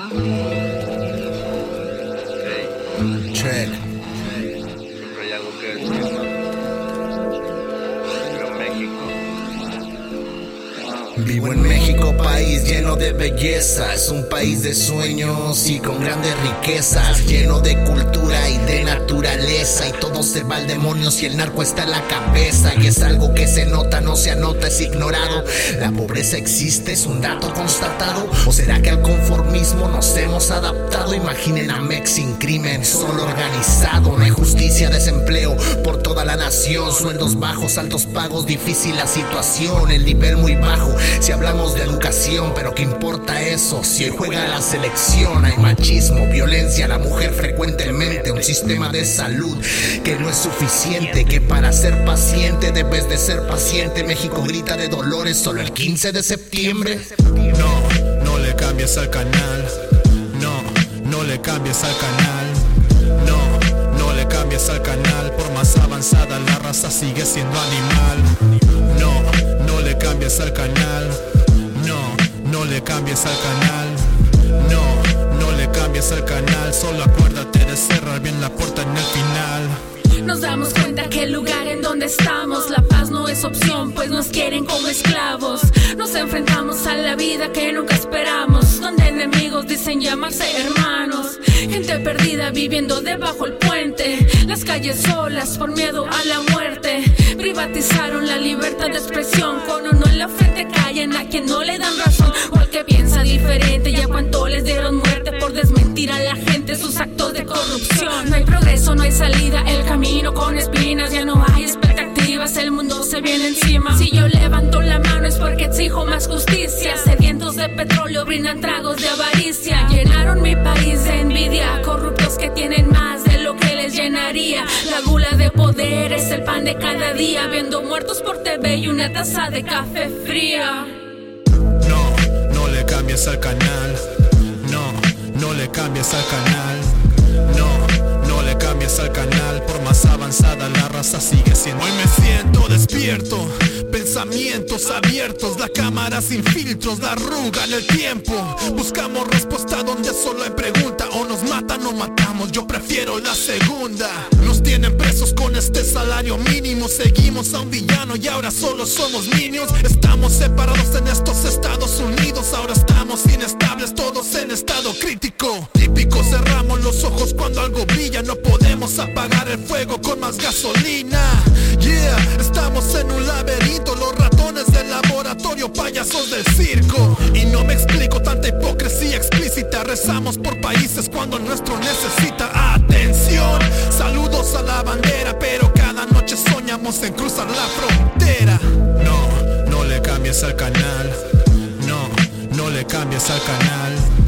Check. Siempre hay algo que decir. Pero México. Vivo en México, país lleno de belleza. Es un país de sueños y con grandes riquezas. Lleno de cultura y de naturaleza. Y todo se va al demonio si el narco está en la cabeza. Y es algo que se nota, no se anota, es ignorado. La pobreza existe, es un dato constatado. ¿O será que al conformismo nos hemos adaptado? Imaginen a Mex sin crimen, solo organizado. No hay justicia, desempleo por toda la nación. Sueldos bajos, altos pagos, difícil la situación. El nivel muy bajo. Si hablamos de educación, pero ¿qué importa eso? Si hoy juega la selección, hay machismo, violencia a la mujer frecuentemente, un sistema de salud que no es suficiente, que para ser paciente debes de ser paciente. México grita de dolores solo el 15 de septiembre. No, no le cambies al canal. No, no le cambies al canal. No, no le cambies al canal. Por más avanzada la raza sigue siendo animal. No, no le cambies al canal. No, no le cambies al canal. No, no le cambies al canal. Solo acuérdate de cerrar bien la puerta en el final. Nos damos cuenta que el lugar en donde estamos, la paz no es opción, pues nos quieren como esclavos. Nos enfrentamos a la vida que nunca esperamos, donde enemigos dicen llamarse hermanos. Gente perdida viviendo debajo el puente, las calles solas por miedo a la muerte. Privatizaron la libertad de expresión, con uno en la frente callen a quien no le dan corrupción. No hay progreso, no hay salida, el camino con espinas, ya no hay expectativas, el mundo se viene encima. Si yo levanto la mano es porque exijo más justicia. Sedientos de petróleo brindan tragos de avaricia. Llenaron mi país de envidia, corruptos que tienen más de lo que les llenaría. La gula de poder es el pan de cada día, viendo muertos por TV y una taza de café fría. No, no le cambies al canal. No, no le cambies al canal. Cambies al canal. Por más avanzada la raza sigue siendo. Hoy me siento despierto. Pensamientos abiertos, la cámara sin filtros, la arruga en el tiempo. Buscamos respuesta donde solo hay pregunta. O nos matan o matamos, yo prefiero la segunda. Nos tienen presos con este salario mínimo. Seguimos a un villano y ahora solo somos niños. Estamos separados en estos Estados Unidos. Ahora estamos inestables, todos en estado crítico. Típico, cerramos los ojos cuando gasolina. Yeah, estamos en un laberinto. Los ratones del laboratorio, payasos del circo. Y no me explico tanta hipocresía explícita. Rezamos por países cuando nuestro necesita atención. Saludos a la bandera, pero cada noche soñamos en cruzar la frontera. No, no le cambies al canal. No, no le cambies al canal.